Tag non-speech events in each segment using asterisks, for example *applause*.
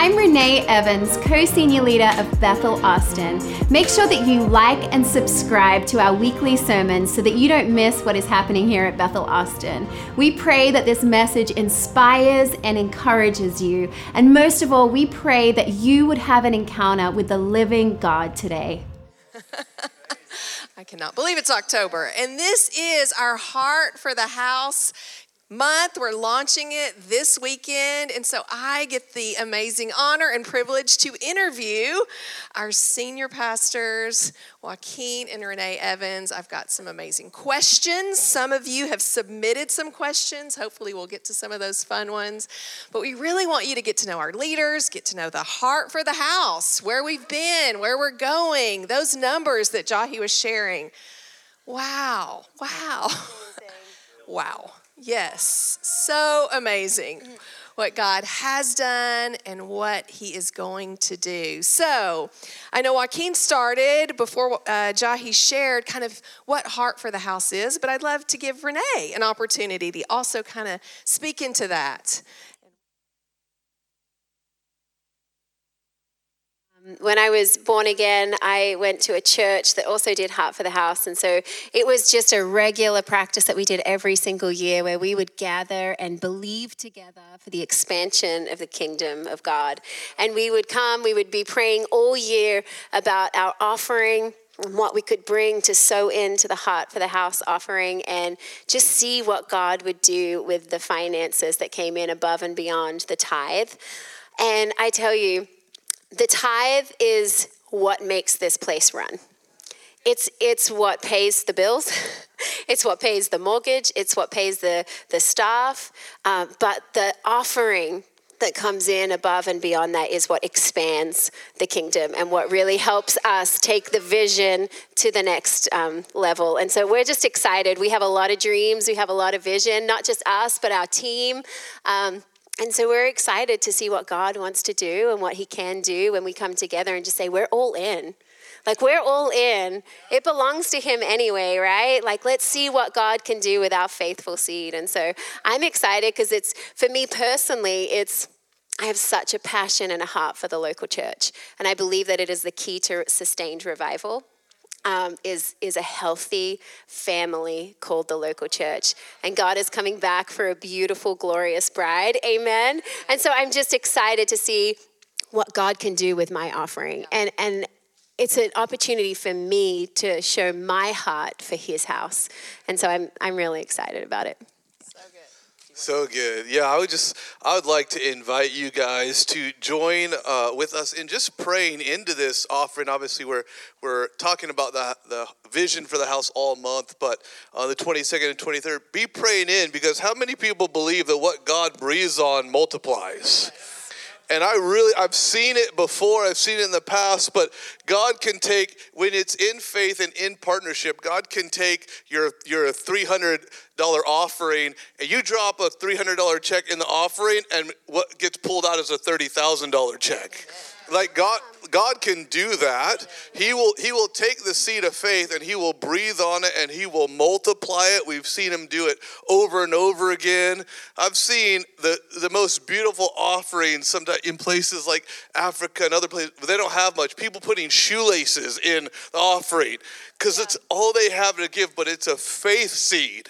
I'm Renee Evans, co senior leader of Bethel Austin. Make sure that you like and subscribe to our weekly sermons so that you don't miss what is happening here at Bethel Austin. We pray that this message inspires and encourages you. And most of all, we pray that you would have an encounter with the living God today. *laughs* I cannot believe it's October. And this is our Heart for the House month. We're launching it this weekend. And so I get the amazing honor and privilege to interview our senior pastors, Joaquin and Renee Evans. I've got some amazing questions. Some of you have submitted some questions. Hopefully, we'll get to some of those fun ones. But we really want you to get to know our leaders, get to know the heart for the house, where we've been, where we're going, those numbers that Jahi was sharing. Wow, wow, *laughs* wow. Yes, so amazing what God has done and what He is going to do. So, I know Joaquin started before uh, Jahi shared kind of what Heart for the House is, but I'd love to give Renee an opportunity to also kind of speak into that. When I was born again, I went to a church that also did Heart for the House. And so it was just a regular practice that we did every single year where we would gather and believe together for the expansion of the kingdom of God. And we would come, we would be praying all year about our offering and what we could bring to sow into the heart for the house offering and just see what God would do with the finances that came in above and beyond the tithe. And I tell you, the tithe is what makes this place run. It's, it's what pays the bills. *laughs* it's what pays the mortgage. It's what pays the, the staff. Um, but the offering that comes in above and beyond that is what expands the kingdom and what really helps us take the vision to the next um, level. And so we're just excited. We have a lot of dreams, we have a lot of vision, not just us, but our team. Um, and so we're excited to see what God wants to do and what He can do when we come together and just say, we're all in. Like, we're all in. It belongs to Him anyway, right? Like, let's see what God can do with our faithful seed. And so I'm excited because it's, for me personally, it's, I have such a passion and a heart for the local church. And I believe that it is the key to sustained revival um, is, is a healthy family called the local church. And God is coming back for a beautiful, glorious bride. Amen. And so I'm just excited to see what God can do with my offering. And, and it's an opportunity for me to show my heart for his house. And so I'm, I'm really excited about it. So good. Yeah, I would just, I would like to invite you guys to join uh, with us in just praying into this offering. Obviously, we're, we're talking about the, the vision for the house all month, but on the 22nd and 23rd, be praying in because how many people believe that what God breathes on multiplies? and I really I've seen it before, I've seen it in the past, but God can take when it's in faith and in partnership, God can take your your $300 offering and you drop a $300 check in the offering and what gets pulled out is a $30,000 check. Like God God can do that. He will he will take the seed of faith and he will breathe on it and he will multiply it. We've seen him do it over and over again. I've seen the the most beautiful offerings sometimes in places like Africa and other places they don't have much. People putting shoelaces in the offering because yeah. it's all they have to give, but it's a faith seed.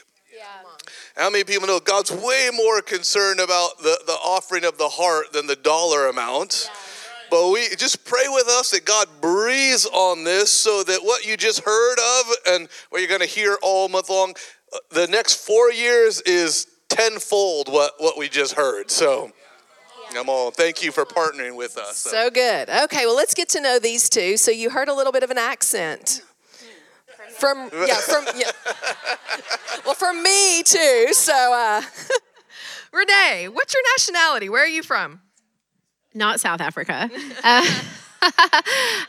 How many people know God's way more concerned about the, the offering of the heart than the dollar amount? Yeah. But we just pray with us that God breathes on this so that what you just heard of and what you're going to hear all month long, uh, the next four years is tenfold what, what we just heard. So. Come on. thank you for partnering with us. So. so good. Okay, well let's get to know these two. So you heard a little bit of an accent. From yeah, from yeah. *laughs* well, from me too. So uh *laughs* Renee, what's your nationality? Where are you from? Not South Africa. *laughs* Uh, *laughs*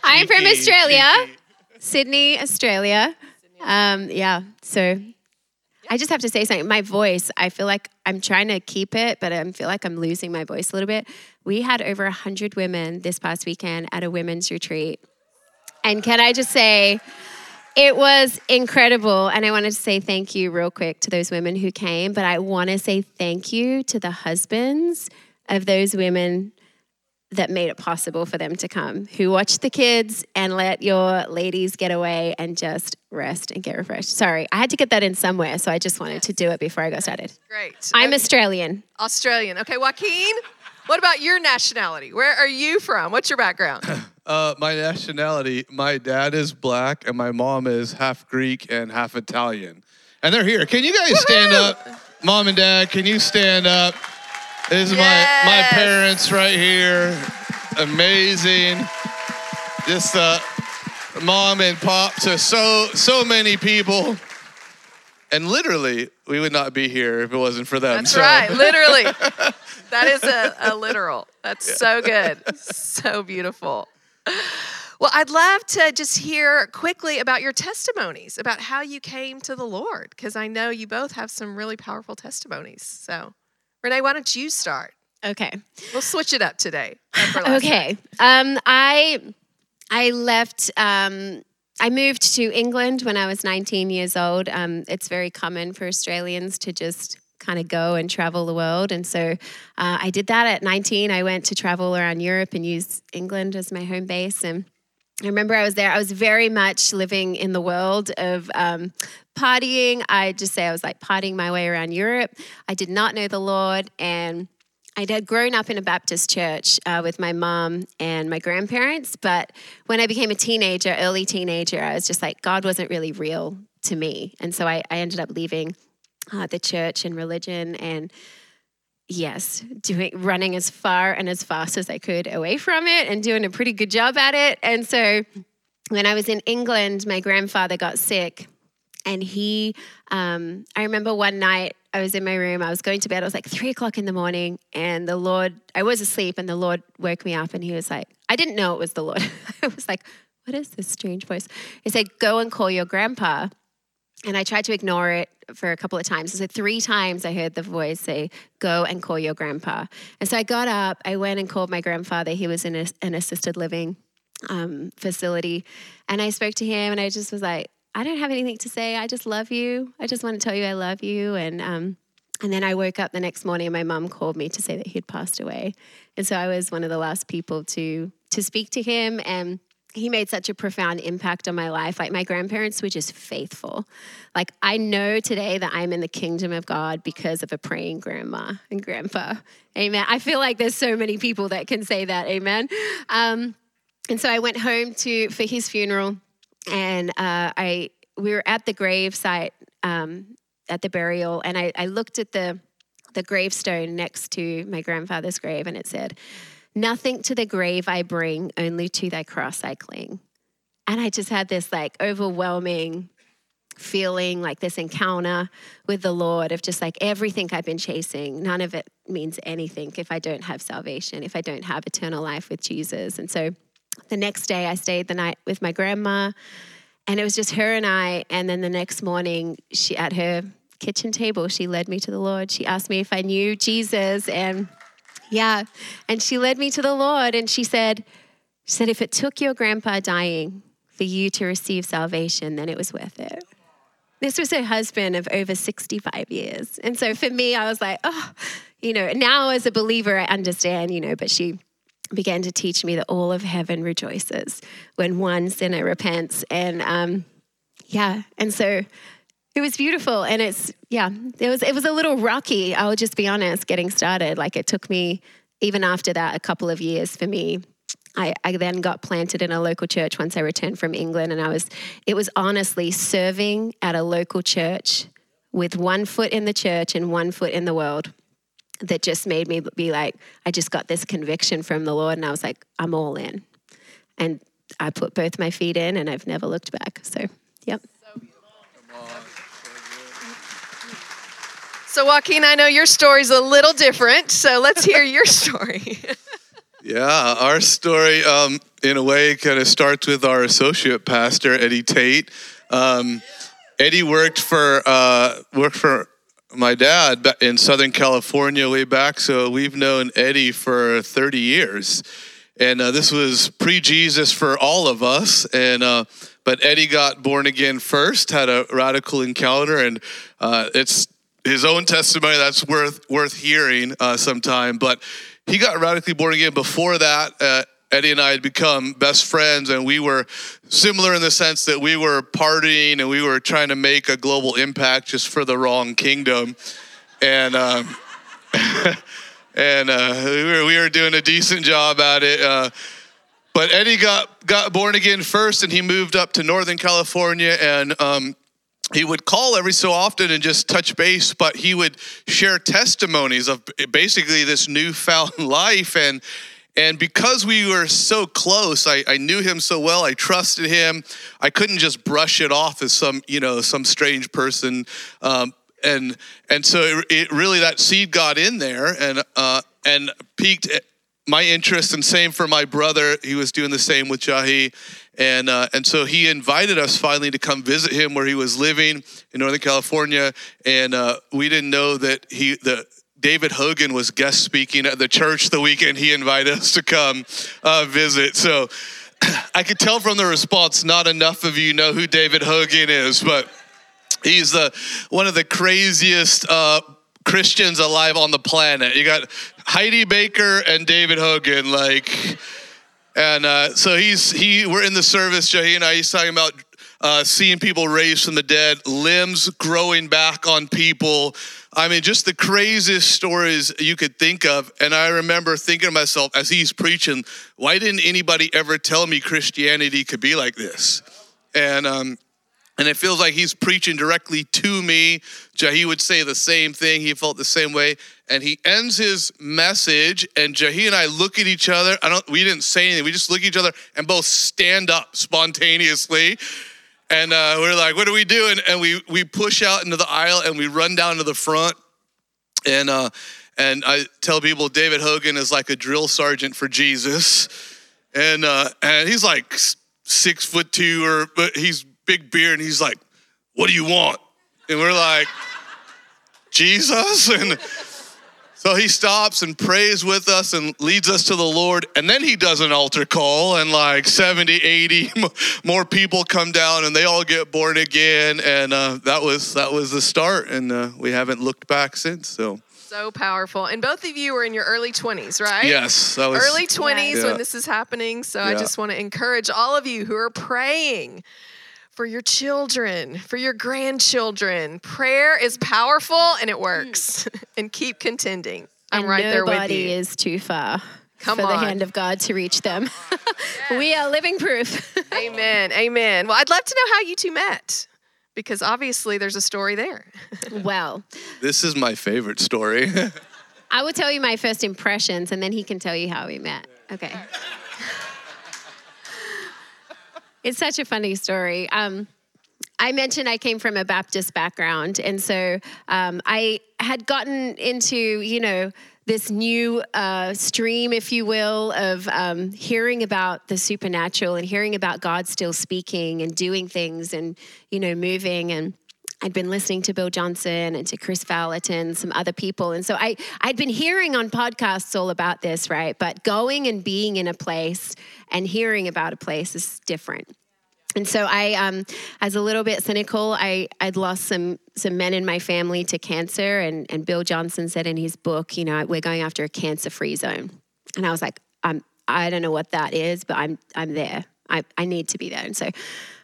I'm from Australia, Sydney, Australia. Um, yeah, so I just have to say something. My voice, I feel like I'm trying to keep it, but I feel like I'm losing my voice a little bit. We had over 100 women this past weekend at a women's retreat. And can I just say, it was incredible. And I wanted to say thank you real quick to those women who came, but I want to say thank you to the husbands of those women that made it possible for them to come, who watched the kids and let your ladies get away and just rest and get refreshed. Sorry, I had to get that in somewhere, so I just wanted to do it before I got started. Great. I'm Okay. Australian. Australian. Okay, Joaquin, what about your nationality? Where are you from? What's your background? *coughs* Uh, my nationality, my dad is black and my mom is half Greek and half Italian. And they're here. Can you guys stand up? Mom and dad, can you stand up? This is my, my parents right here. Amazing. Just uh, mom and pop to so so many people. And literally, we would not be here if it wasn't for them. That's So- right, literally. *laughs* that is a, a literal. That's so good. So beautiful. Well, I'd love to just hear quickly about your testimonies, about how you came to the Lord, because I know you both have some really powerful testimonies. So, Renee, why don't you start? Okay. We'll switch it up today. like for last Okay. Um, I I left. Um, I moved to England when I was 19 years old. Um, it's very common for Australians to just kind of go and travel the world, and so uh, I did that at 19. I went to travel around Europe and use England as my home base, and I remember I was there. I was very much living in the world of um, partying. I just say I was like partying my way around Europe. I did not know the Lord, and I had grown up in a Baptist church uh, with my mom and my grandparents. But when I became a teenager, early teenager, I was just like, God wasn't really real to me. And so I, I ended up leaving uh, the church and religion and yes, doing running as far and as fast as I could away from it and doing a pretty good job at it. And so when I was in England, my grandfather got sick and he um, i remember one night i was in my room i was going to bed it was like three o'clock in the morning and the lord i was asleep and the lord woke me up and he was like i didn't know it was the lord. *laughs* I was like what is this strange voice? He said go and call your grandpa. And i tried to ignore it for a couple of times. So three times i heard the voice say go and call your grandpa. And so i got up i went and called my grandfather. He was in a, an assisted living um, facility. And i spoke to him and i just was like I don't have anything to say. I just love you. I just want to tell you I love you. And um, and then I woke up the next morning and my mom called me to say that he'd passed away. And so I was one of the last people to to speak to him and he made such a profound impact on my life. Like my grandparents were just faithful. Like I know today that I'm in the kingdom of God because of a praying grandma and grandpa. Amen. I feel like there's so many people that can say that. Amen. Um, and so I went home to for his funeral and uh, I we were at the gravesite um, at the burial, and I, I looked at the the gravestone next to my grandfather's grave, and it said, "Nothing to the grave I bring, only to thy cross I cling." And I just had this like overwhelming feeling, like this encounter with the Lord of just like everything I've been chasing. None of it means anything if I don't have salvation, if I don't have eternal life with Jesus, and so the next day I stayed the night with my grandma and it was just her and I and then the next morning she at her kitchen table she led me to the Lord. She asked me if I knew Jesus and yeah, and she led me to the Lord and she said she said if it took your grandpa dying for you to receive salvation then it was worth it. This was her husband of over 65 years. And so for me I was like, oh, you know, now as a believer I understand, you know, but she began to teach me that all of heaven rejoices when one sinner repents. And um, yeah, and so it was beautiful. And it's, yeah, it was, it was a little rocky, I'll just be honest, getting started. Like it took me, even after that, a couple of years for me. I, I then got planted in a local church once I returned from England. And I was, it was honestly serving at a local church with one foot in the church and one foot in the world that just made me be like, I just got this conviction from the Lord, and I was like, I'm all in. And I put both my feet in, and I've never looked back. So, yep. So, Joaquin, I know your story's a little different, so let's hear your *laughs* story. Yeah, our story, um, in a way, kind of starts with our associate pastor, Eddie Tate. Um, Eddie worked for uh, worked for my dad in Southern California way back, so we've known Eddie for 30 years, and uh, this was pre-Jesus for all of us. And uh, but Eddie got born again first, had a radical encounter, and uh, it's his own testimony that's worth worth hearing uh, sometime. But he got radically born again. Before that, uh, Eddie and I had become best friends, and we were similar in the sense that we were partying and we were trying to make a global impact just for the wrong kingdom. And um, *laughs* and uh, we, were, we were doing a decent job at it. Uh, but Eddie got got born again first, and he moved up to Northern California, and um, he would call every so often and just touch base. But he would share testimonies of basically this newfound *laughs* life, and and because we were so close, I, I knew him so well. I trusted him. I couldn't just brush it off as some you know some strange person. Um, and and so it, it, really that seed got in there and uh, and piqued my interest and same for my brother he was doing the same with jahi and uh, and so he invited us finally to come visit him where he was living in northern california and uh, we didn't know that he the david hogan was guest speaking at the church the weekend he invited us to come uh, visit so *clears throat* i could tell from the response not enough of you know who david hogan is but He's the one of the craziest uh, Christians alive on the planet. You got Heidi Baker and David Hogan, like, and uh, so he's he. We're in the service, Jahi and I. He's talking about uh, seeing people raised from the dead, limbs growing back on people. I mean, just the craziest stories you could think of. And I remember thinking to myself as he's preaching, why didn't anybody ever tell me Christianity could be like this? And um, and it feels like he's preaching directly to me. Jahi would say the same thing. He felt the same way. And he ends his message, and Jahi and I look at each other. I don't we didn't say anything. We just look at each other and both stand up spontaneously. And uh, we're like, what do we doing? And we we push out into the aisle and we run down to the front. And uh, and I tell people David Hogan is like a drill sergeant for Jesus. And uh, and he's like six foot two or but he's big beard and he's like, What do you want? And we're like, Jesus. *laughs* And so he stops and prays with us and leads us to the Lord. And then he does an altar call, and like 70, 80 *laughs* more people come down and they all get born again. And uh, that, was, that was the start. And uh, we haven't looked back since. So. So powerful. And both of you are in your early 20s, right? Yes. Was, early 20s yeah. when this is happening. So yeah. I just want to encourage all of you who are praying for your children, for your grandchildren. Prayer is powerful and it works. Mm. *laughs* and keep contending. I'm and right there with you. Nobody is too far. Come for on. the hand of God to reach them. *laughs* we are living proof. *laughs* Amen. Amen. Well, I'd love to know how you two met because obviously there's a story there. well, this is my favorite story. I will tell you my first impressions and then he can tell you how we met. Okay. It's such a funny story. Um, I mentioned I came from a Baptist background, and so um, I had gotten into, you know, this new uh, stream, if you will, of um, hearing about the supernatural and hearing about God still speaking and doing things and, you know, moving and. I'd been listening to Bill Johnson and to Kris Vallotton, some other people. And so I, I'd been hearing on podcasts all about this, right? But going and being in a place and hearing about a place is different. And so I, um, as a little bit cynical, I, I'd lost some some men in my family to cancer, and, and Bill Johnson said in his book, you know, we're going after a cancer-free zone. And I was like, I'm, I don't know what that is, but I'm I'm there. I, I need to be there. And so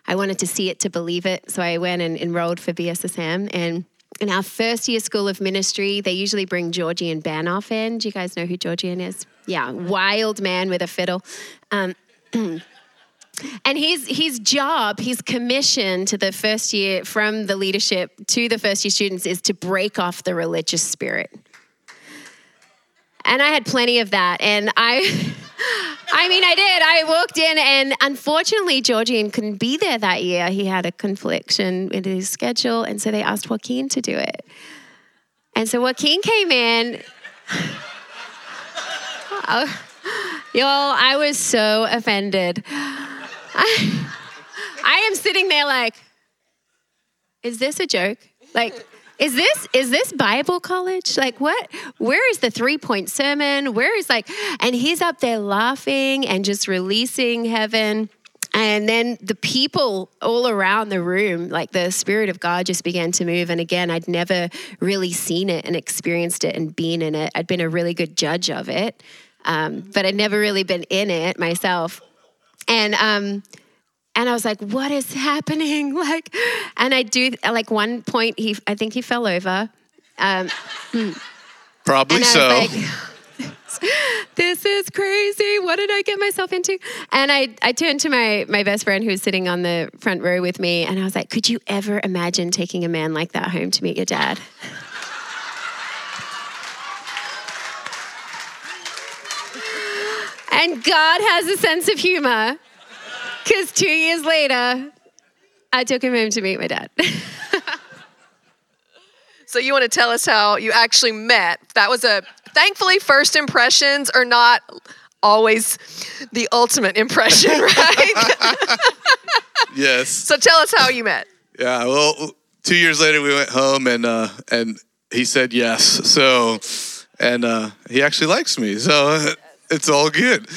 I wanted to see it to believe it. So I went and enrolled for BSSM. And in our first year school of ministry, they usually bring Georgian Banov in. Do you guys know who Georgian is? Yeah, wild man with a fiddle. Um, *clears throat* and his his job, his commission to the first year from the leadership to the first year students is to break off the religious spirit. And I had plenty of that. And I *laughs* I mean I did. I walked in and unfortunately Georgian couldn't be there that year. He had a confliction in his schedule. And so they asked Joaquin to do it. And so Joaquin came in. *laughs* oh, y'all, I was so offended. I, *laughs* I am sitting there like, is this a joke? Like, is this is this Bible college? Like what? Where is the three point sermon? Where is like? And he's up there laughing and just releasing heaven. and then the people all around the room, like the Spirit of God just began to move. And again, I'd never really seen it and experienced it and been in it. I'd been a really good judge of it, um, but I'd never really been in it myself. And, um, and I was like, what is happening? *laughs* Like, and I do, like, one point, he, I think he fell over. Um, Probably and I so. like, *laughs* this is crazy. What did I get myself into? And I, I turned to my, my best friend who was sitting on the front row with me, and I was like, could you ever imagine taking a man like that home to meet your dad? *laughs* and God has a sense of humor because two years later, I took him home to meet my dad. *laughs* So you want to tell us how you actually met? That was a thankfully first impressions are not always the ultimate impression, *laughs* right? *laughs* yes. so tell us how you met. Yeah. Well, two years later, we went home and uh, and he said yes. So, and uh, he actually likes me. So it's all good.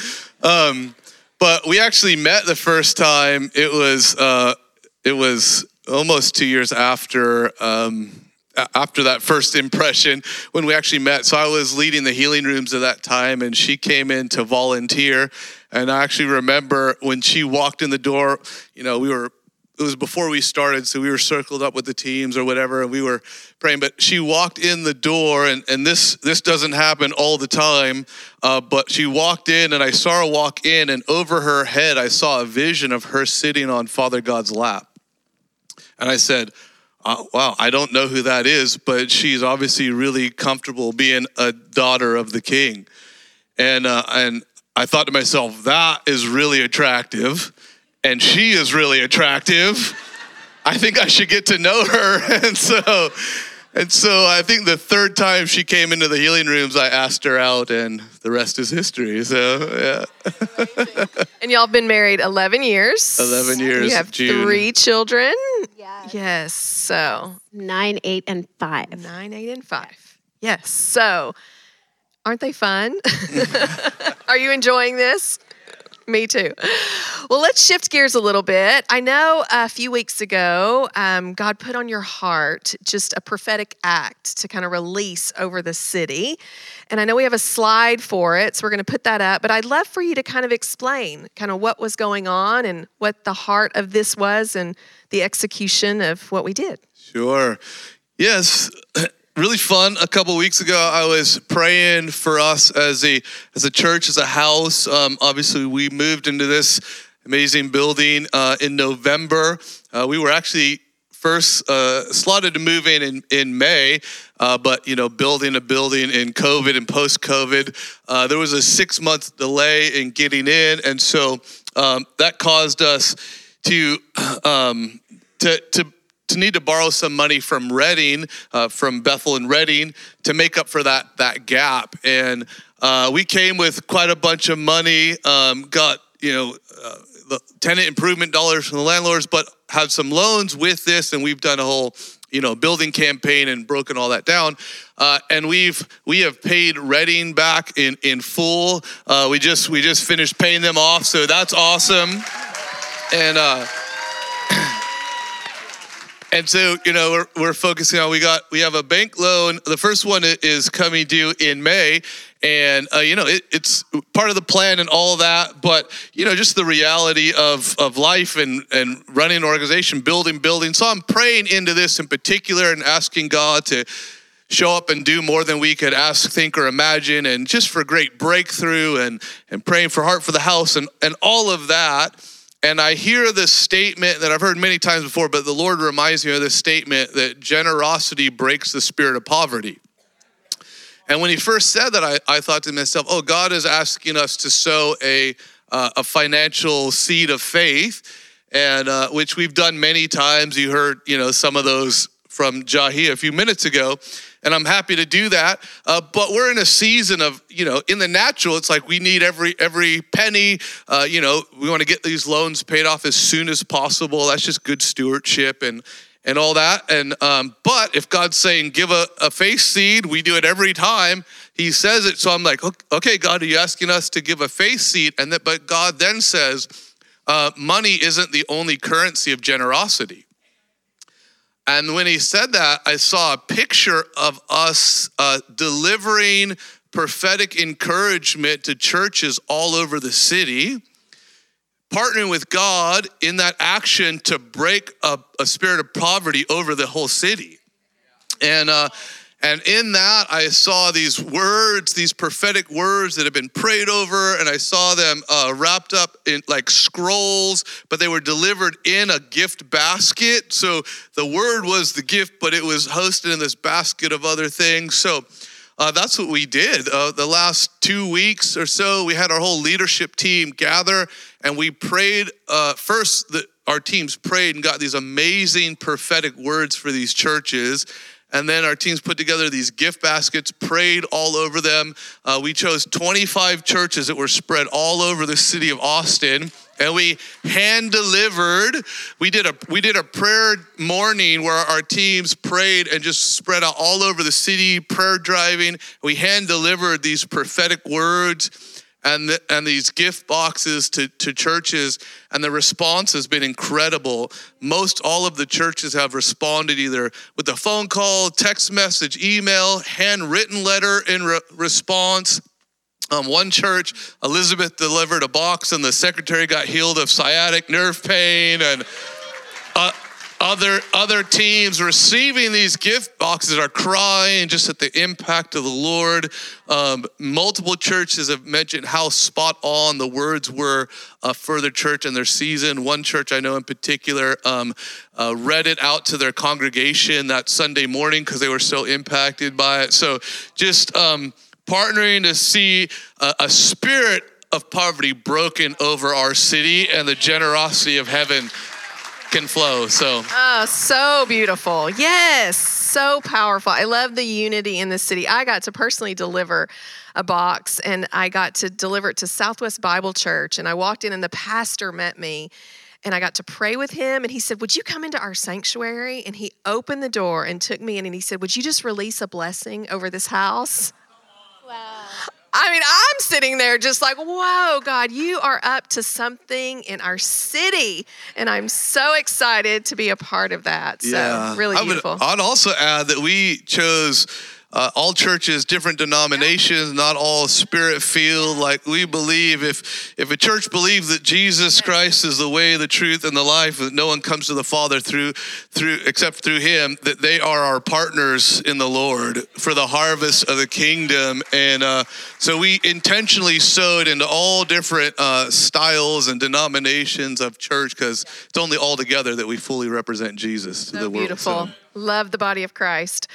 Um, but we actually met the first time. It was uh, it was almost two years after. Um, after that first impression when we actually met. So I was leading the healing rooms at that time, and she came in to volunteer. And I actually remember when she walked in the door, you know, we were, it was before we started, so we were circled up with the teams or whatever, and we were praying. But she walked in the door, and, and this, this doesn't happen all the time, uh, but she walked in, and I saw her walk in, and over her head, I saw a vision of her sitting on Father God's lap. And I said, uh, wow, I don't know who that is, but she's obviously really comfortable being a daughter of the king. And, uh, and I thought to myself, that is really attractive. And she is really attractive. I think I should get to know her. *laughs* And so, and so I think the third time she came into the healing rooms, I asked her out, and the rest is history. So, yeah. *laughs* and y'all have been married 11 years. 11 years. You have June. three children. Yeah. Yes. So Nine, eight, and five. nine, eight, and five. Yes. So aren't they fun? *laughs* Are you enjoying this? *laughs* Me too. Well, let's shift gears a little bit. I know a few weeks ago, um, God put on your heart just a prophetic act to kind of release over the city. And I know we have a slide for it, so we're going to put that up. But I'd love for you to kind of explain kind of what was going on and what the heart of this was and the execution of what we did. Sure. Yes. *clears throat* Really fun. A couple weeks ago, I was praying for us as a as a church, as a house. Um, obviously, we moved into this amazing building uh, in November. Uh, we were actually first uh, slotted to move in in, in May, uh, but you know, building a building in COVID and post COVID, uh, there was a six month delay in getting in, and so um, that caused us to *clears throat* um, to to to need to borrow some money from Redding, uh, from Bethel and Redding, to make up for that that gap. And uh, we came with quite a bunch of money, um, got you know uh, the tenant improvement dollars from the landlords, but had some loans with this, and we've done a whole you know building campaign and broken all that down. Uh, and we've we have paid Redding back in in full. Uh, we just we just finished paying them off, so that's awesome. And uh, and so you know we're, we're focusing on we got we have a bank loan. The first one is coming due in may. And uh, you know it, it's part of the plan and all that. But you know just the reality of of life and and running an organization building building. So i'm praying into this in particular and asking god to show up and do more than we could ask think or imagine. And just for great breakthrough and and praying for heart for the house and and all of that and I hear this statement that I've heard many times before, but the Lord reminds me of this statement that generosity breaks the spirit of poverty. And when he first said that, I, I thought to myself, oh, God is asking us to sow a, uh, a financial seed of faith, and uh, which we've done many times. You heard, you know, some of those from Jahi a few minutes ago and I'm happy to do that. Uh, but we're in a season of, you know, in the natural, it's like we need every every penny. Uh, you know, we want to get these loans paid off as soon as possible. That's just good stewardship and and all that. And um, but if God's saying give a, a faith seed, we do it every time. He says it, so I'm like, okay, God, are you asking us to give a faith seed? And that, but God then says. uh, money isn't the only currency of generosity. And when he said that, I saw a picture of us uh, delivering prophetic encouragement to churches all over the city, partnering with God in that action to break a, a spirit of poverty over the whole city. And uh, and in that, I saw these words, these prophetic words that had been prayed over, and I saw them uh, wrapped up in like scrolls, but they were delivered in a gift basket. So the word was the gift, but it was hosted in this basket of other things. So uh, that's what we did. Uh, the last two weeks or so, we had our whole leadership team gather and we prayed. Uh, first, the, our teams prayed and got these amazing prophetic words for these churches. And then our teams put together these gift baskets, prayed all over them. Uh, we chose 25 churches that were spread all over the city of Austin and we hand delivered we did a we did a prayer morning where our teams prayed and just spread out all over the city prayer driving. We hand delivered these prophetic words and, and these gift boxes to, to churches, and the response has been incredible. Most all of the churches have responded either with a phone call, text message, email, handwritten letter in re- response. Um, one church, Elizabeth delivered a box, and the secretary got healed of sciatic nerve pain, and uh, other other teams receiving these gift boxes are crying just at the impact of the Lord. Um, multiple churches have mentioned how spot on the words were uh, for their church and their season. One church I know in particular um, uh, read it out to their congregation that Sunday morning because they were so impacted by it. So just um, partnering to see a, a spirit of poverty broken over our city and the generosity of heaven can flow. So, oh, so beautiful. Yes, so powerful. I love the unity in the city. I got to personally deliver a box and I got to deliver it to Southwest Bible Church. And I walked in and the pastor met me and I got to pray with him. And he said, Would you come into our sanctuary? And he opened the door and took me in and he said, Would you just release a blessing over this house? Wow. I mean, I'm sitting there just like, whoa, God, you are up to something in our city. And I'm so excited to be a part of that. So, yeah. really beautiful. I would, I'd also add that we chose uh, all churches, different denominations, not all spirit filled. Like we believe, if if a church believes that Jesus Christ is the way, the truth, and the life, that no one comes to the Father through through except through Him, that they are our partners in the Lord for the harvest of the kingdom. And uh, so we intentionally sowed into all different uh, styles and denominations of church because it's only all together that we fully represent Jesus to so the world. Beautiful. So. Love the body of Christ.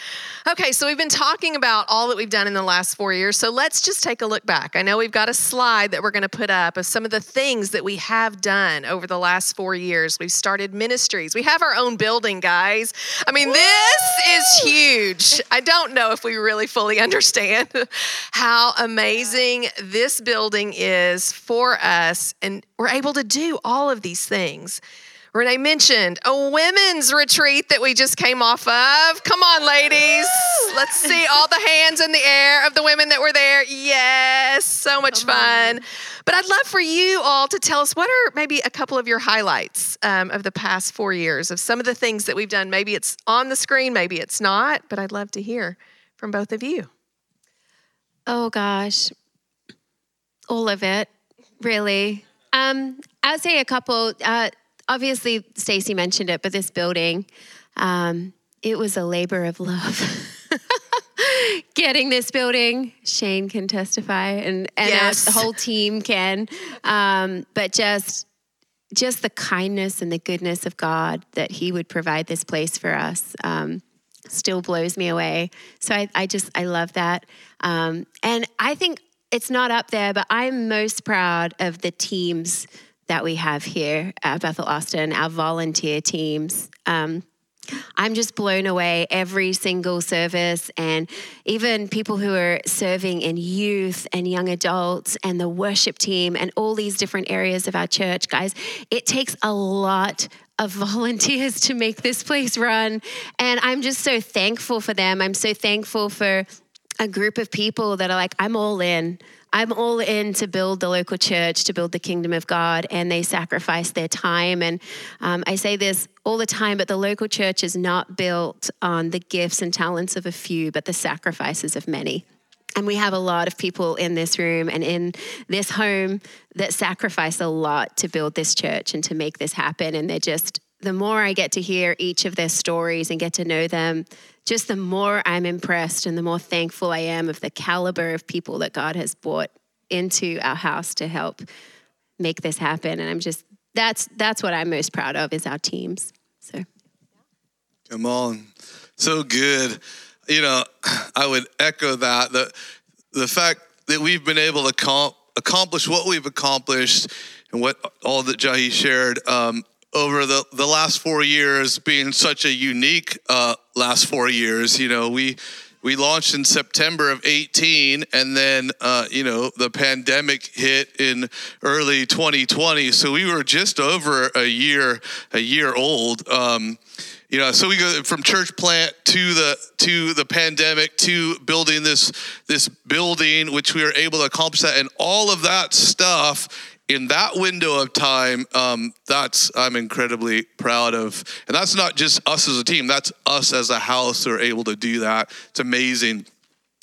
Okay, so we've been talking about all that we've done in the last four years. So let's just take a look back. I know we've got a slide that we're going to put up of some of the things that we have done over the last four years. We've started ministries. We have our own building, guys. I mean, Woo! this is huge. *laughs* I don't know if we really fully understand *laughs* how amazing this building is for us, and we're able to do all of these things. Renee mentioned a women's retreat that we just came off of. Come on, ladies. Let's see all the hands in the air of the women that were there. Yes, so much Come fun. On. But I'd love for you all to tell us what are maybe a couple of your highlights um, of the past four years of some of the things that we've done. Maybe it's on the screen, maybe it's not, but I'd love to hear from both of you. Oh, gosh. All of it, really. Um, I'd say a couple. Uh, obviously Stacy mentioned it, but this building, um, it was a labor of love. *laughs* Getting this building, Shane can testify, and and yes. the whole team can. Um, but just just the kindness and the goodness of God that He would provide this place for us. Um, still blows me away. So I, I just I love that, um, and I think it's not up there, but I'm most proud of the teams that we have here at Bethel Austin, our volunteer teams. Um, I'm just blown away every single service, and even people who are serving in youth and young adults, and the worship team, and all these different areas of our church, guys. It takes a lot of *laughs* volunteers to make this place run, and I'm just so thankful for them. I'm so thankful for a group of people that are like, I'm all in. I'm all in to build the local church, to build the kingdom of God, and they sacrifice their time. And um, I say this all the time, but the local church is not built on the gifts and talents of a few, but the sacrifices of many. And we have a lot of people in this room and in this home that sacrifice a lot to build this church and to make this happen. And they're just, the more I get to hear each of their stories and get to know them, just the more I'm impressed and the more thankful I am of the caliber of people that God has brought into our house to help make this happen. And I'm just that's that's what I'm most proud of is our teams. So come on. So good. You know, *clears throat* I would echo that. The the fact that we've been able to comp, accomplish what we've accomplished and what all that Jahi shared um, over the, the last four years being such a unique uh, last four years. You know, we we launched in September of 18, and then uh, you know the pandemic hit in early 2020. So we were just over a year a year old. Um, you know, so we go from church plant to the to the pandemic to building this this building, which we were able to accomplish that, and all of that stuff in that window of time, um, that's I'm incredibly proud of, and that's not just us as a team. That's us as a house are able to do that. It's amazing.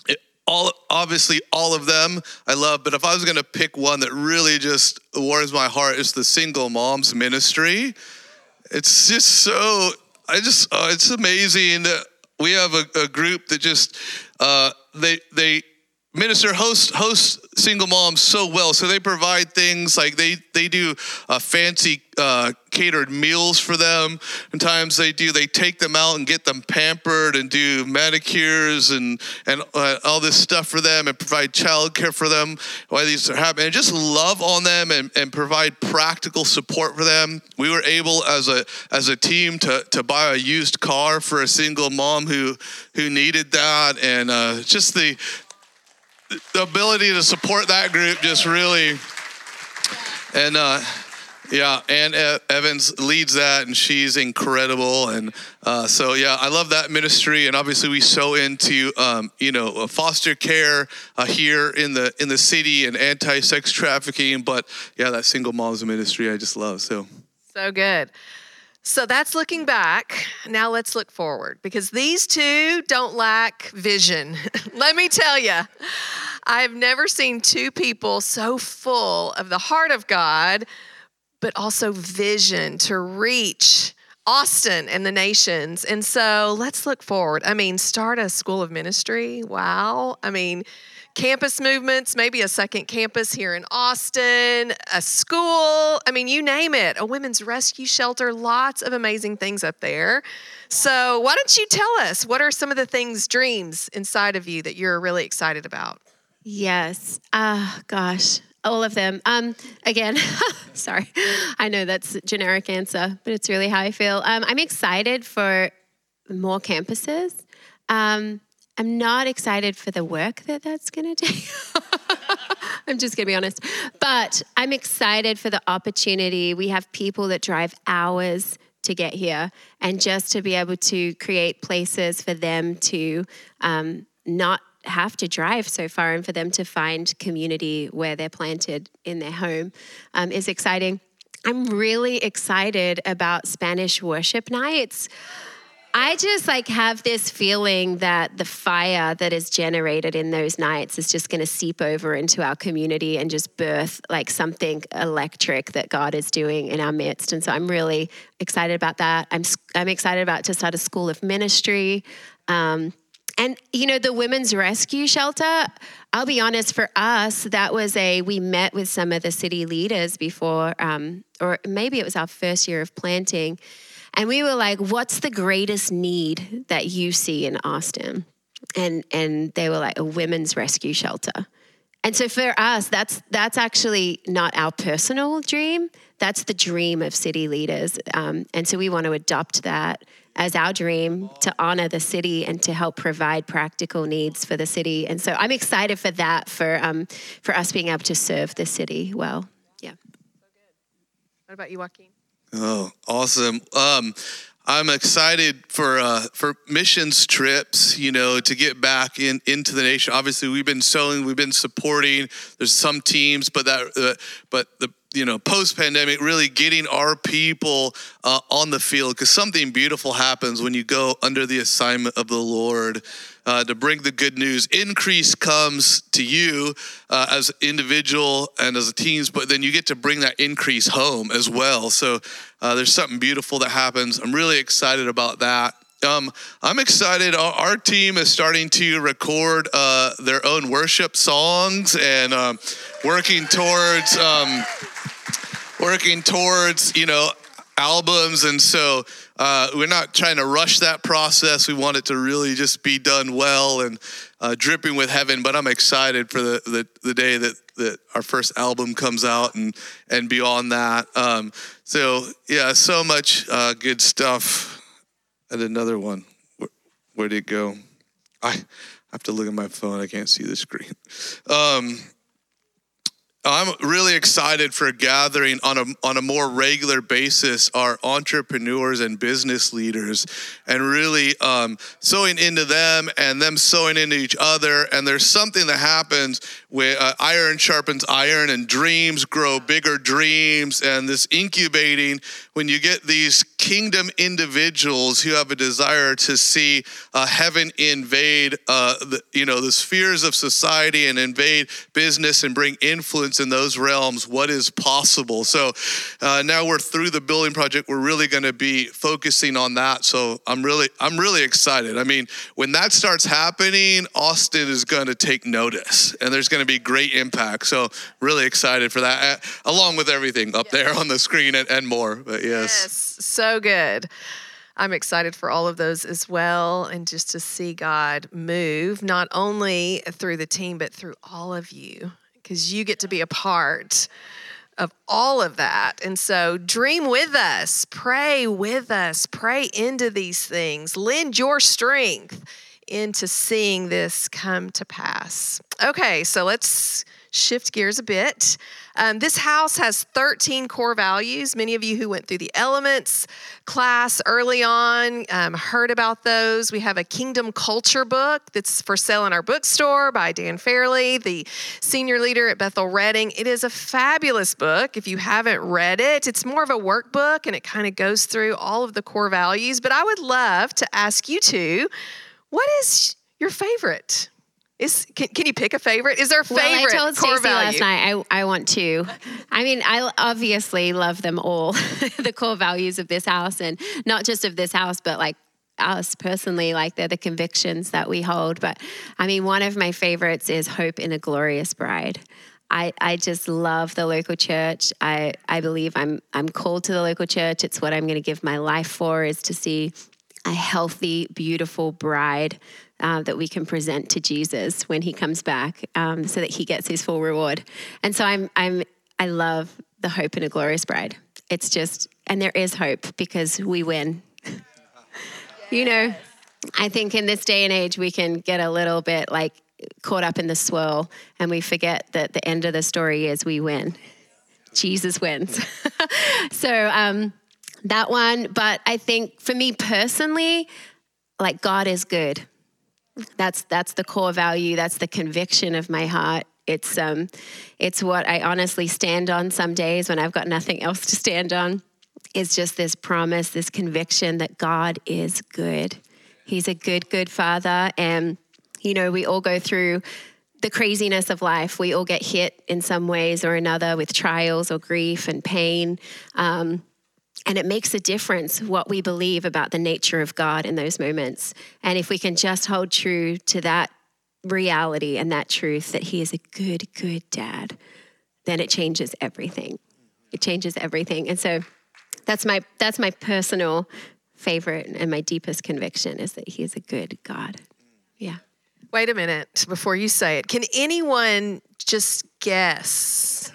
It, all obviously all of them I love, but if I was going to pick one that really just warms my heart, is the single moms ministry. It's just so I just uh, it's amazing. We have a, a group that just uh, they they minister host host single moms so well. So they provide things like they they do uh, fancy uh, catered meals for them. And times they do they take them out and get them pampered and do manicures and and uh, all this stuff for them and provide childcare for them while these are happening. And just love on them and, and provide practical support for them. We were able as a as a team to to buy a used car for a single mom who who needed that. And uh, just the the ability to support that group just really, and uh, yeah, and Evans leads that, and she's incredible. And uh, so, yeah, I love that ministry. And obviously, we sow into um, you know foster care uh, here in the in the city and anti-sex trafficking. But yeah, that single moms ministry I just love. So so good. So that's looking back. Now let's look forward because these two don't lack vision. *laughs* Let me tell you, I've never seen two people so full of the heart of God, but also vision to reach Austin and the nations. And so let's look forward. I mean, start a school of ministry. Wow. I mean, campus movements, maybe a second campus here in Austin, a school, I mean, you name it, a women's rescue shelter, lots of amazing things up there. So, why don't you tell us what are some of the things, dreams inside of you that you're really excited about? Yes. Ah, uh, gosh. All of them. Um, again, *laughs* sorry. I know that's a generic answer, but it's really how I feel. Um, I'm excited for more campuses. Um, I'm not excited for the work that that's going to take. I'm just going to be honest. But I'm excited for the opportunity. We have people that drive hours to get here, and just to be able to create places for them to um, not have to drive so far and for them to find community where they're planted in their home um, is exciting. I'm really excited about Spanish worship nights. I just like have this feeling that the fire that is generated in those nights is just going to seep over into our community and just birth like something electric that God is doing in our midst. And so I'm really excited about that. I'm I'm excited about to start a school of ministry. Um, and you know the women's rescue shelter i'll be honest for us that was a we met with some of the city leaders before um, or maybe it was our first year of planting and we were like, what's the greatest need that you see in Austin? And and they were like a women's rescue shelter. And so for us, that's that's actually not our personal dream. That's the dream of city leaders. Um, and so we want to adopt that as our dream to honor the city and to help provide practical needs for the city. And so I'm excited for that, for um, for us being able to serve the city well. Yeah. What about you, Joaquin? Oh, awesome. Um, I'm excited for uh, for missions trips, you know, to get back in into the nation. Obviously, we've been sowing, we've been supporting. There's some teams, but that, uh, but the you know, post pandemic, really getting our people uh, on the field because something beautiful happens when you go under the assignment of the Lord uh, to bring the good news. Increase comes to you uh, as individual and as a teams, but then you get to bring that increase home as well. So uh, there's something beautiful that happens. I'm really excited about that. Um, I'm excited. Our, our, team is starting to record uh, their own worship songs and um, working towards um, working towards you know albums, and so uh, we're not trying to rush that process. We want it to really just be done well and uh, dripping with heaven. But I'm excited for the the, the day that that our first album comes out and and beyond that. Um, so yeah, so much uh, good stuff and another one. Where, where did it go? I have to look at my phone. I can't see the screen. Um, I'm really excited for gathering on a, on a more regular basis our entrepreneurs and business leaders and really um, sowing into them and them sewing into each other. And there's something that happens where uh, iron sharpens iron and dreams grow bigger dreams. And this incubating when you get these kingdom individuals who have a desire to see uh, heaven invade uh, the, you know the spheres of society and invade business and bring influence in those realms what is possible? So uh, now we're through the building project. We're really going to be focusing on that. So i'm really i'm really excited. I mean when that starts happening austin is going to take notice and there's going to be great impact so really excited for that along with everything up there on the screen and, and more but yes. yes so good I'm excited for all of those as well, and just to see God move, not only through the team, but through all of you, because you get to be a part of all of that. And so, dream with us, pray with us, pray into these things, lend your strength into seeing this come to pass. Okay, so let's shift gears a bit. Um, this house has 13 core values. Many of you who went through the elements class early on um, heard about those. We have a kingdom culture book that's for sale in our bookstore by Dann Farrelly, the senior leader at Bethel Redding. It is a fabulous book. If you haven't read it, it's more of a workbook and it kind of goes through all of the core values. But I would love to ask you two what is your favorite? Is can, can you pick a favorite? Is there a favorite well, I told core Stacey value? last night I, I want to. I mean, I obviously love them all, *laughs* the core values of this house, and not just of this house, but like us personally, like they're the convictions that we hold. But I mean, one of my favorites is hope in a glorious bride. I, I just love the local church. I, I believe I'm I'm called to the local church. It's what I'm going to give my life for is to see a healthy, beautiful bride uh, that we can present to Jesus when he comes back um, so that he gets his full reward. And so I'm, I'm, I love the hope in a glorious bride. It's just, and there is hope because we win. *laughs* you know, I think in this day and age, we can get a little bit like caught up in the swirl and we forget that the end of the story is we win. Jesus wins. *laughs* so, um, that one. But I think for me personally, like God is good. That's that's the core value. That's the conviction of my heart. It's um, it's what I honestly stand on some days when I've got nothing else to stand on. Is just this promise, this conviction that God is good. He's a good, good Father, and you know we all go through the craziness of life. We all get hit in some ways or another with trials or grief and pain. Um, and it makes a difference what we believe about the nature of God in those moments. And if we can just hold true to that reality and that truth that He is a good, good dad, then it changes everything. It changes everything. And so that's my that's my personal favorite and my deepest conviction is that He is a good God. Yeah. Wait a minute before you say it. Can anyone just guess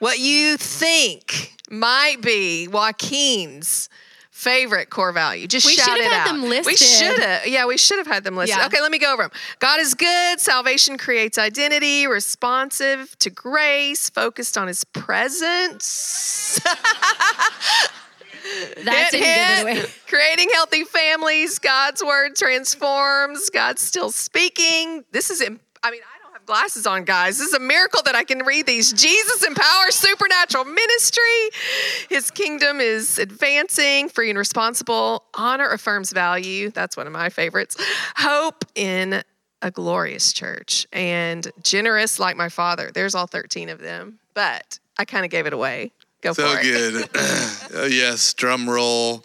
what you think might be Joaquin's favorite core value. Just we shout it out. Them listed. We should have. Yeah, we should have had them listed. Yeah. Okay, let me go over them. God is good. Salvation creates identity. Responsive to grace. Focused on His presence. *laughs* That Hint, didn't it away. *laughs* Creating healthy families. God's word transforms. God's still speaking. This is, I mean, I don't have glasses on, guys. This is a miracle that I can read these. Jesus empowers supernatural ministry. His kingdom is advancing, free and responsible. Honor affirms value. That's one of my favorites. Hope in a glorious church and generous like my father. There's all 13 of them, but I kind of gave it away. Go So for it. So good. *laughs* Uh, yes, drum roll.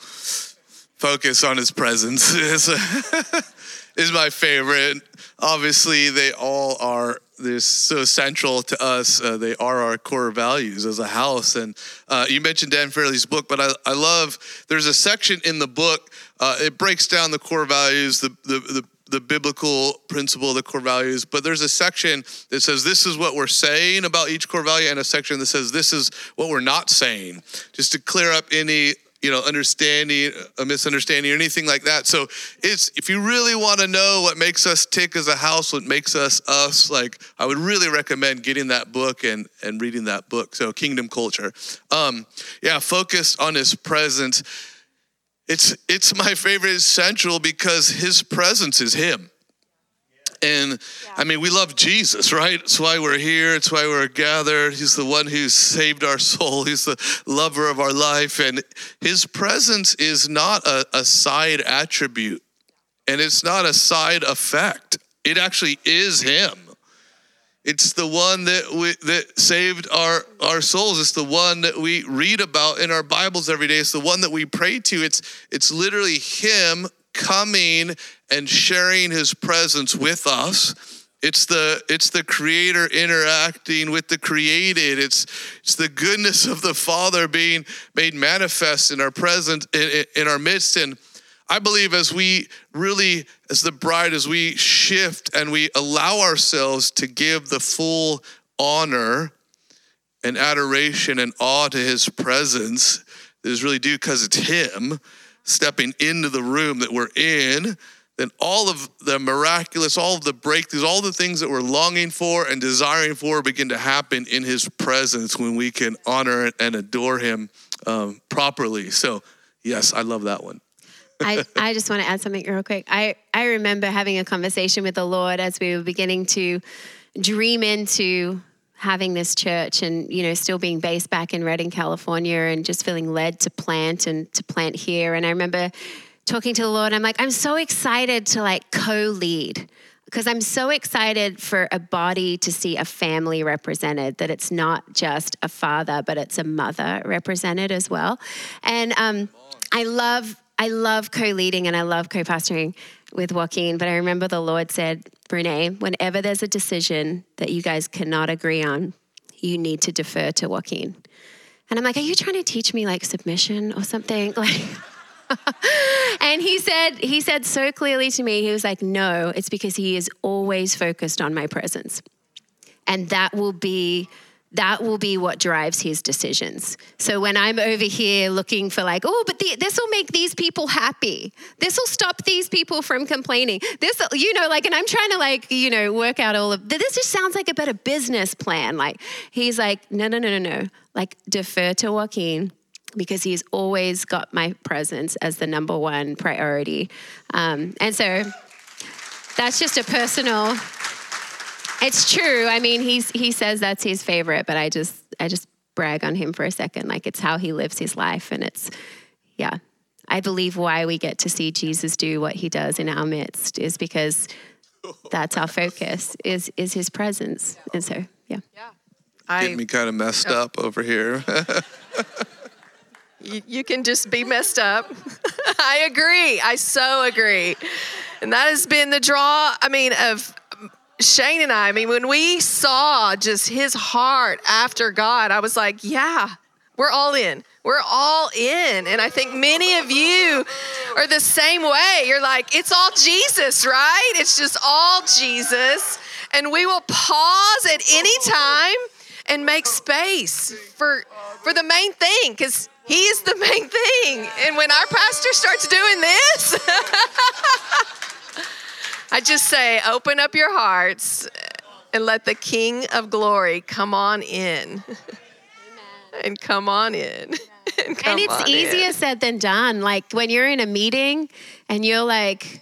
Focus on his presence *laughs* is, *laughs* is my favorite. Obviously, they all are. They're so central to us. Uh, they are our core values as a house. And uh, you mentioned Dann Farrelly's book, but I, I love. There's a section in the book. Uh, it breaks down the core values, the the the the biblical principle, the core values, but there's a section that says this is what we're saying about each core value, and a section that says this is what we're not saying, just to clear up any you know understanding, a misunderstanding, or anything like that. So it's if you really want to know what makes us tick as a house, what makes us us, like I would really recommend getting that book and and reading that book. So Kingdom Culture, um, yeah, focused on His presence it's it's my favorite central because his presence is him and i mean we love jesus right? It's why we're here. It's why we're gathered. He's the one who saved our soul. He's the lover of our life. And his presence is not a, a side attribute. And it's not a side effect. It actually is him. It's the one that we, that saved our our souls. It's the one that we read about in our Bibles every day. It's the one that we pray to. It's it's literally Him coming and sharing His presence with us. It's the it's the Creator interacting with the created. It's it's the goodness of the Father being made manifest in our present in, in our midst and. I believe as we really, as the bride, as we shift and we allow ourselves to give the full honor and adoration and awe to his presence is really due because it's him stepping into the room that we're in, then all of the miraculous, all of the breakthroughs, all the things that we're longing for and desiring for begin to happen in his presence when we can honor and adore him um, properly. So, yes, I love that one. I, I just want to add something real quick. I, I remember having a conversation with the Lord as we were beginning to dream into having this church and, you know, still being based back in Redding, California and just feeling led to plant and to plant here. And I remember talking to the Lord, I'm like, I'm so excited to like co lead because I'm so excited for a body to see a family represented, that it's not just a father, but it's a mother represented as well. And um, I love I love co-leading and I love co-pastoring with Joaquin, but I remember the Lord said, Renee, whenever there's a decision that you guys cannot agree on, you need to defer to Joaquin. And I'm like, are you trying to teach me like submission or something? *laughs* Like *laughs* and he said he said so clearly to me he was like no it's because he is always focused on my presence and that will be that will be what drives his decisions. So when I'm over here looking for like, oh, but the, this will make these people happy. This will stop these people from complaining. This, you know, like, and I'm trying to like, you know, work out all of this. Just sounds like a better business plan. Like he's like, no, no, no, no, no. Like defer to Joaquin because he's always got my presence as the number one priority. Um, and so that's just a personal it's true. I mean, he's he says that's his favorite, but I just I just brag on him for a second. Like it's how he lives his life, and it's yeah. I believe why we get to see Jesus do what he does in our midst is because that's our focus is is his presence, and so yeah. Yeah, I, get me kind of messed up over here. *laughs* you, you can just be messed up. *laughs* I agree. I so agree. And that has been the draw, I mean, of Shane and I. I mean, when we saw just his heart after God, I was like, yeah, we're all in. We're all in. And I think many of you are the same way. You're like, it's all Jesus, right? It's just all Jesus. And we will pause at any time and make space for for the main thing because he is the main thing. And when our pastor starts doing this, *laughs* I just say, open up your hearts and let the King of Glory come on in. and come on in. and come and it's easier in. said than done. Like when you're in a meeting and you're like,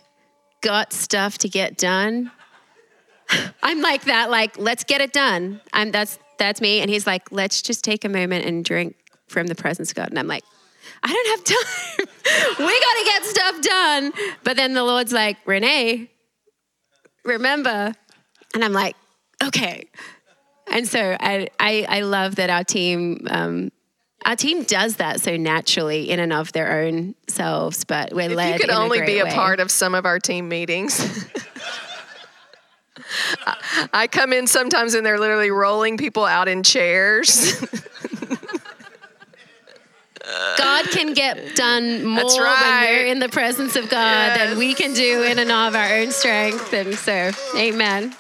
got stuff to get done. *laughs* I'm like that, like, let's get it done. I'm that's that's me. And he's like, let's just take a moment and drink from the presence of God. And I'm like, I don't have *laughs* time. we gotta get stuff done. But then the Lord's like, Renee, remember. And I'm like, okay. And so I, I, I love that our team, um, our team does that so naturally in and of their own selves, but we're led. If led you could only a be a way. part of some of our team meetings. *laughs* I come in sometimes and they're literally rolling people out in chairs. *laughs* God can get done more That's when we're in the presence of God than we can do in and of our own strength. And so, amen.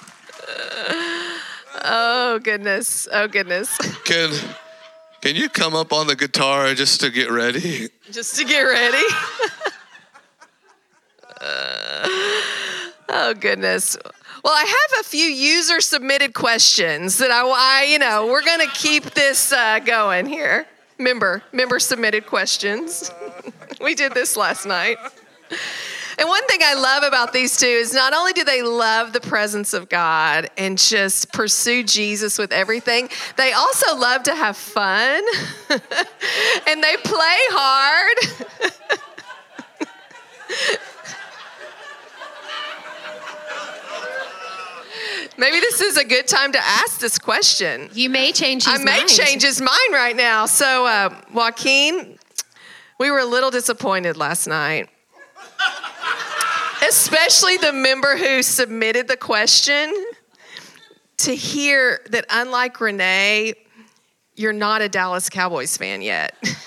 oh goodness. Oh goodness. Can can you come up on the guitar just to get ready? Just to get ready. *laughs* oh goodness. Well, I have a few user submitted questions that I, I you know, we're going to keep this uh, going here. Member, member submitted questions. *laughs* we did this last night. And one thing I love about these two is not only do they love the presence of God and just pursue Jesus with everything, they also love to have fun *laughs* and they play hard. *laughs* Maybe this is a good time to ask this question. You may change his I may mind. change his mind right now. So, uh, Joaquin, we were a little disappointed last night. Especially the member who submitted the question to hear that, unlike Renee, you're not a Dallas Cowboys fan yet. *laughs*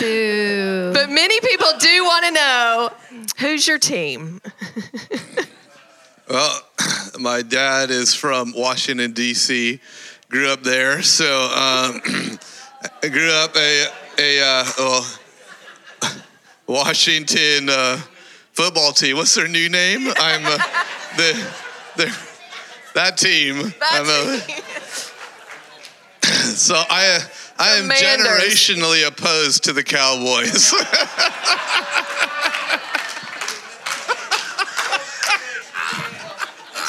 Boo. But many people do want to know who's your team? *laughs* Well, *clears throat* my dad is from Washington D.C. Grew up there, so um, *clears throat* I grew up a a uh, oh, *laughs* Washington uh, football team. What's their new name? I'm uh, *laughs* the the that team. I'm a, *laughs* so I I am Commanders. generationally opposed to the Cowboys.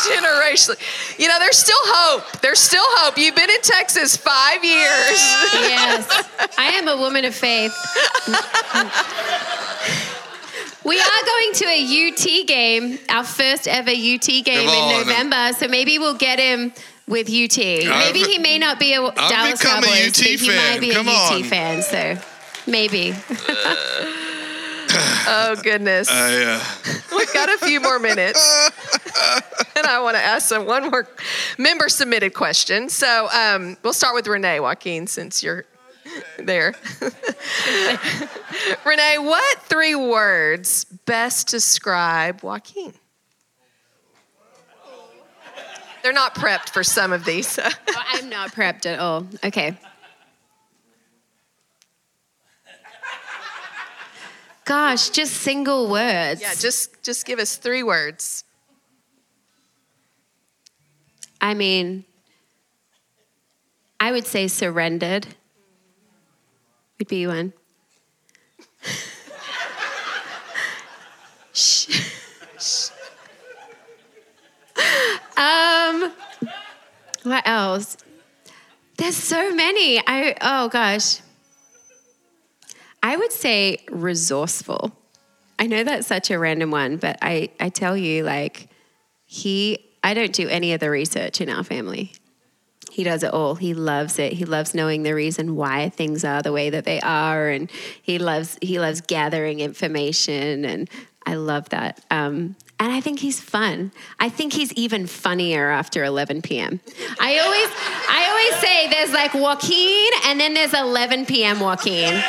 Generationally. You know, there's still hope. There's still hope. You've been in Texas five years. yes. I am a woman of faith. we are going to a UT game, our first ever UT game in. November. So maybe we'll get him with UT. Maybe he may not be a Dallas become a UT but he might be Come a UT on. fan. So maybe. Uh, Oh, goodness. I, uh, We've got a few more minutes. *laughs* and I want to ask some one more member submitted question. So um, we'll start with Renee Joaquin since you're there. *laughs* Renee, what three words best describe Joaquin? They're not prepped for some of these. *laughs* Oh, I'm not prepped at all. Okay. Gosh, just single words. yeah, just just give us three words. I mean, I would say surrendered would be one. *laughs* Shh. *laughs* um, what else? There's so many. I oh gosh. I would say resourceful. I know that's such a random one, but I, I tell you, like, he, I don't do any of the research in our family. He does it all. He loves it. He loves knowing the reason why things are the way that they are, and he loves he loves gathering information, and I love that. Um, and I think he's fun. I think he's even funnier after 11 p.m. I always I always say there's like Joaquin, and then there's 11 p.m. Joaquin.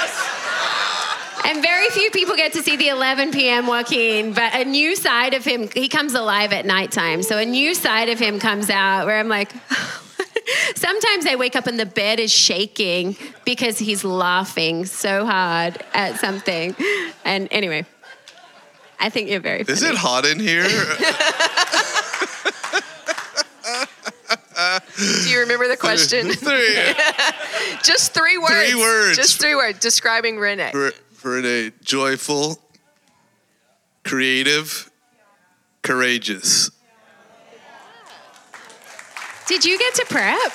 And very few people get to see the 11 p.m. Joaquin, but a new side of him, he comes alive at nighttime. So a new side of him comes out where I'm like, *laughs* sometimes I wake up and the bed is shaking because he's laughing so hard at something. And anyway, I think you're very funny. is it hot in here? *laughs* Do you remember the question? *laughs* Three. Just three words. Three words. Just three words describing Renee. For, for a joyful, creative, courageous. Did you get to prep?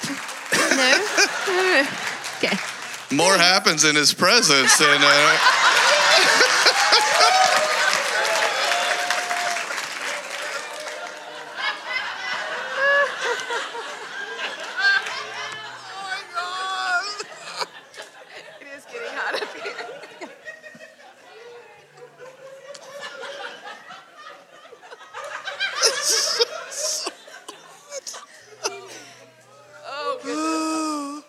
No. *laughs* okay. More happens in his presence than. Uh, *laughs* It is getting hot up here. oh, goodness.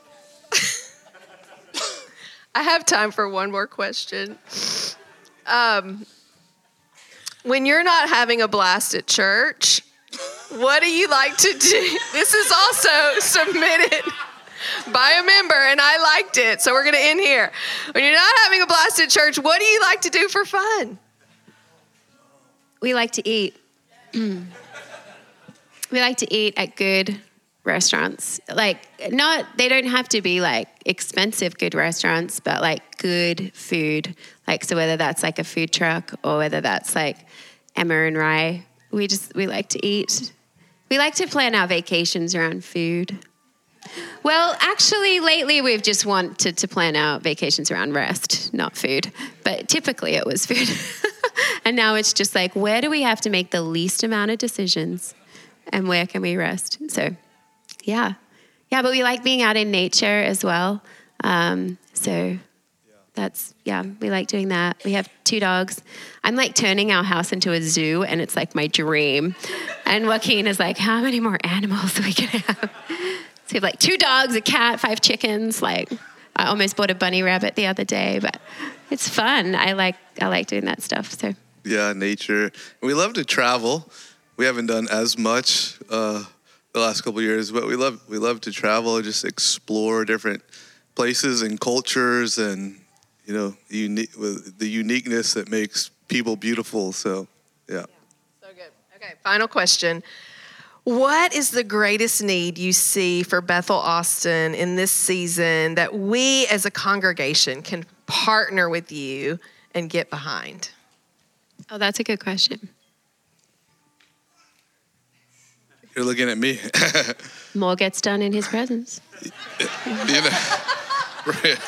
I have time for one more question. Um, when you're not having a blast at church, what do you like to do? *laughs* This is also *laughs* submitted by a member, and I liked it. So we're going to end here. When you're not having a blast at church, what do you like to do for fun? We like to eat. *clears throat* we like to eat at good restaurants. Like, not, they don't have to be like expensive good restaurants, but like good food. Like, so whether that's like a food truck or whether that's like Emmer and Rye, we just, we like to eat. We like to plan our vacations around food. Well, actually, lately we've just wanted to plan our vacations around rest, not food. But typically it was food. *laughs* and now it's just like, where do we have to make the least amount of decisions and where can we rest? So, yeah. Yeah, but we like being out in nature as well. Um, so that's, yeah, we like doing that. We have two dogs. I'm like turning our house into a zoo and it's like my dream. And Joaquin is like, how many more animals do we can have? So we have like two dogs, a cat, five chickens. Like I almost bought a bunny rabbit the other day, but it's fun. I like I like doing that stuff. So yeah, nature. We love to travel. We haven't done as much uh, the last couple years, but we love we love to travel, just explore different places and cultures, and you know, unique with the uniqueness that makes people beautiful. So, yeah. So good. Okay, final question. What is the greatest need you see for Bethel Austin in this season that we as a congregation can partner with you and get behind? oh, that's a good question. You're looking at me. *laughs* More gets done in His presence. *laughs* you know, *laughs* right.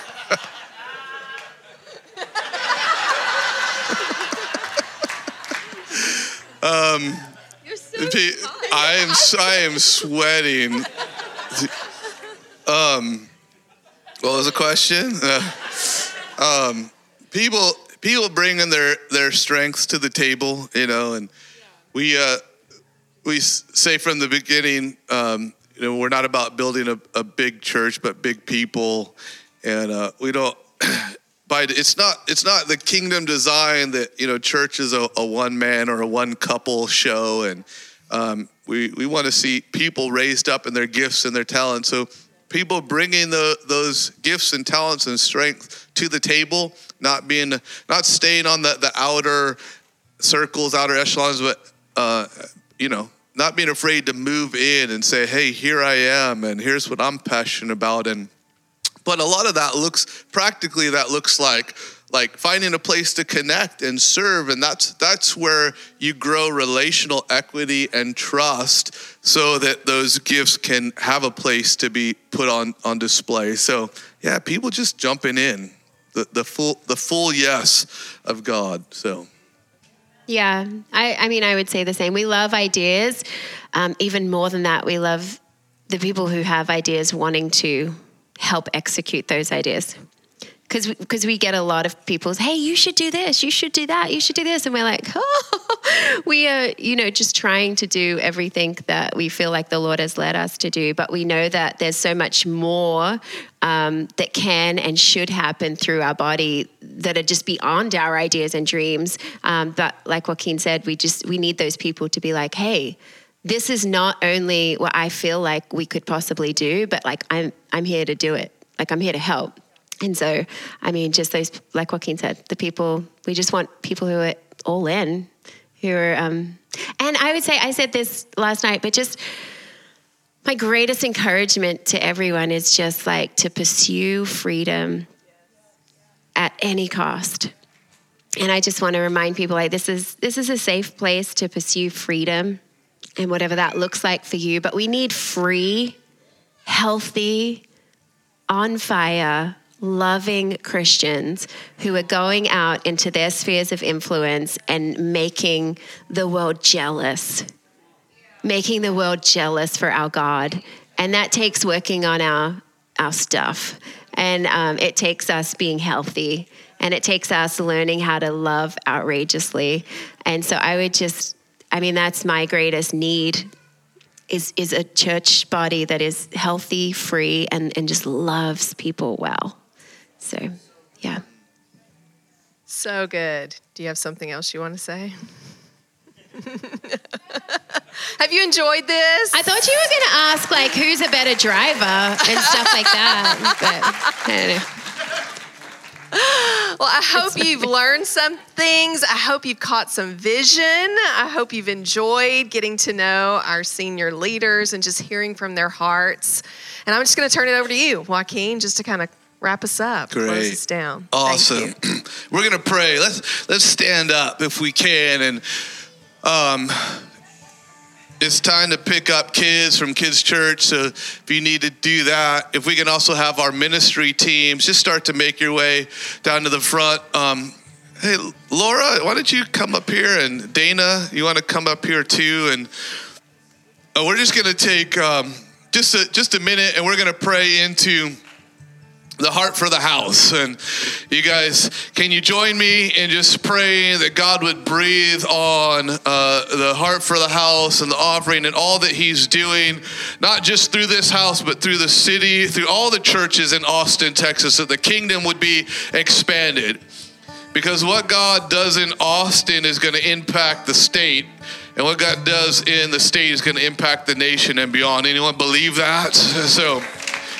You're so P- I am I am sweating. Um, what was the question? Uh, um, people people bringing their their strengths to the table, you know, and we uh, we say from the beginning, um, you know, we're not about building a, a big church, but big people, and uh, we don't. By it's not it's not the kingdom design that you know church is a, a one man or a one couple show, and um, we we want to see people raised up in their gifts and their talents. So people bringing the, those gifts and talents and strength to the table, not being not staying on the, the outer circles, outer echelons, but uh, you know, not being afraid to move in and say, "Hey, here I am, and here's what I'm passionate about." And but a lot of that looks practically that looks like like finding a place to connect and serve. And that's that's where you grow relational equity and trust so that those gifts can have a place to be put on on display. So yeah people just jumping in. The, the full the full yes of god. So. Yeah, I, I mean, I would say the same. We love ideas. Um, even more than that, we love the people who have ideas wanting to help execute those ideas. Because we get a lot of people's, hey, you should do this, you should do that, you should do this. And we're like, oh, *laughs* we are, you know, just trying to do everything that we feel like the Lord has led us to do. But we know that there's so much more um, that can and should happen through our body that are just beyond our ideas and dreams. Um, but like Joaquin said, we just, we need those people to be like, hey, this is not only what I feel like we could possibly do, but like I'm, I'm here to do it. Like I'm here to help. And so, I mean, just those, like Joaquin said, the people, we just want people who are all in, who are, um, and I would say, I said this last night, but just my greatest encouragement to everyone is just like to pursue freedom at any cost. And I just want to remind people like this is this is a safe place to pursue freedom and whatever that looks like for you, but we need free, healthy, on fire, loving Christians who are going out into their spheres of influence and making the world jealous making the world jealous for our God. And that takes working on our, our stuff. And um, it takes us being healthy. And it takes us learning how to love outrageously. And so I would just, I mean, that's my greatest need is, is a church body that is healthy, free, and, and just loves people well. So, yeah. So good. Do you have something else you want to say? *laughs* Have you enjoyed this? I thought you were going to ask like who's a better driver and stuff like that, but I don't know. Well, I *laughs* hope you've learned some things. I hope you've caught some vision. I hope you've enjoyed getting to know our senior leaders and just hearing from their hearts. And I'm just going to turn it over to you, Joaquin, just to kind of wrap us up, Great. close us down. Awesome. *clears throat* We're going to pray. Let's let's stand up if we can and um it's time to pick up kids from kids church so if you need to do that if we can also have our ministry teams just start to make your way down to the front. Um, hey laura why don't you come up here? And dana you want to come up here too? And uh, we're just going to take um, just a, just a minute and we're going to pray into the heart for the house. And you guys, can you join me in just praying that God would breathe on uh, the heart for the house and the offering and all that He's doing, not just through this house, but through the city, through all the churches in Austin, Texas, that the kingdom would be expanded. Because what God does in Austin is going to impact the state. And what God does in the state is going to impact the nation and beyond. Anyone believe that? *laughs* So,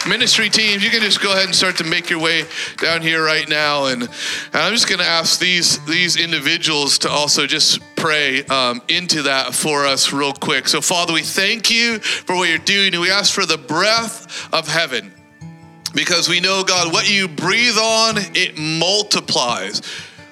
ministry teams, you can just go ahead and start to make your way down here right now. And, and I'm just going to ask these these individuals to also just pray um, into that for us real quick. So, Father, we thank you for what you're doing, and we ask for the breath of heaven. Because we know, God, what you breathe on, it multiplies.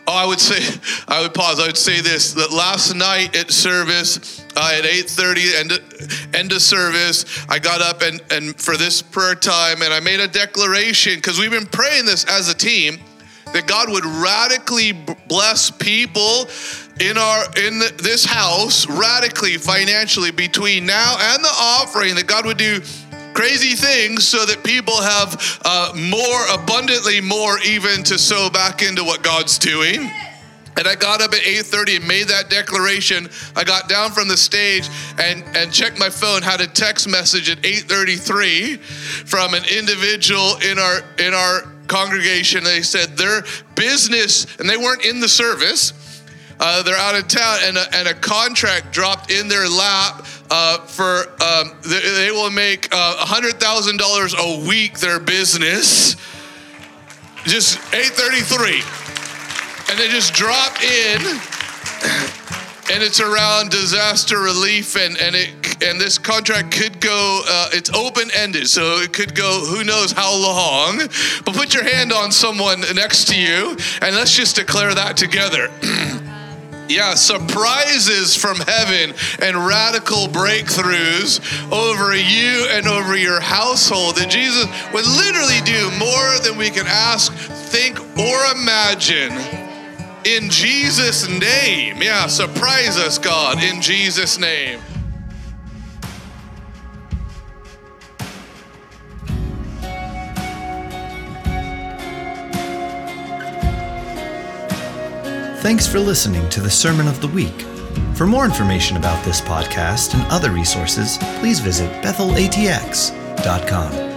Oh, I would say, I would pause. I would say this: that last night at service, uh, at 8:30, end end of service, I got up and and for this prayer time, and I made a declaration because we've been praying this as a team that God would radically bless people in our in this house radically financially between now and the offering that God would do crazy things so that people have uh, more abundantly more even to sow back into what god's doing and I got up at 8:30 and made that declaration. I got down from the stage and, and checked my phone, had a text message at 8:33 from an individual in our in our congregation. They said their business, and they weren't in the service, uh, they're out of town, and a, and a contract dropped in their lap uh, for um, they, they, will make uh, $100,000 a week their business. Just 833. And they just dropped in and it's around disaster relief and, and it and this contract could go uh, it's open-ended so it could go who knows how long but put your hand on someone next to you and let's just declare that together *clears throat* Yeah, surprises from heaven and radical breakthroughs over you and over your household. That Jesus would literally do more than we can ask, think, or imagine. In Jesus' name. Yeah, surprise us, God, in Jesus' name. Thanks for listening to the Sermon of the Week. For more information about this podcast and other resources, please visit bethelatx.com.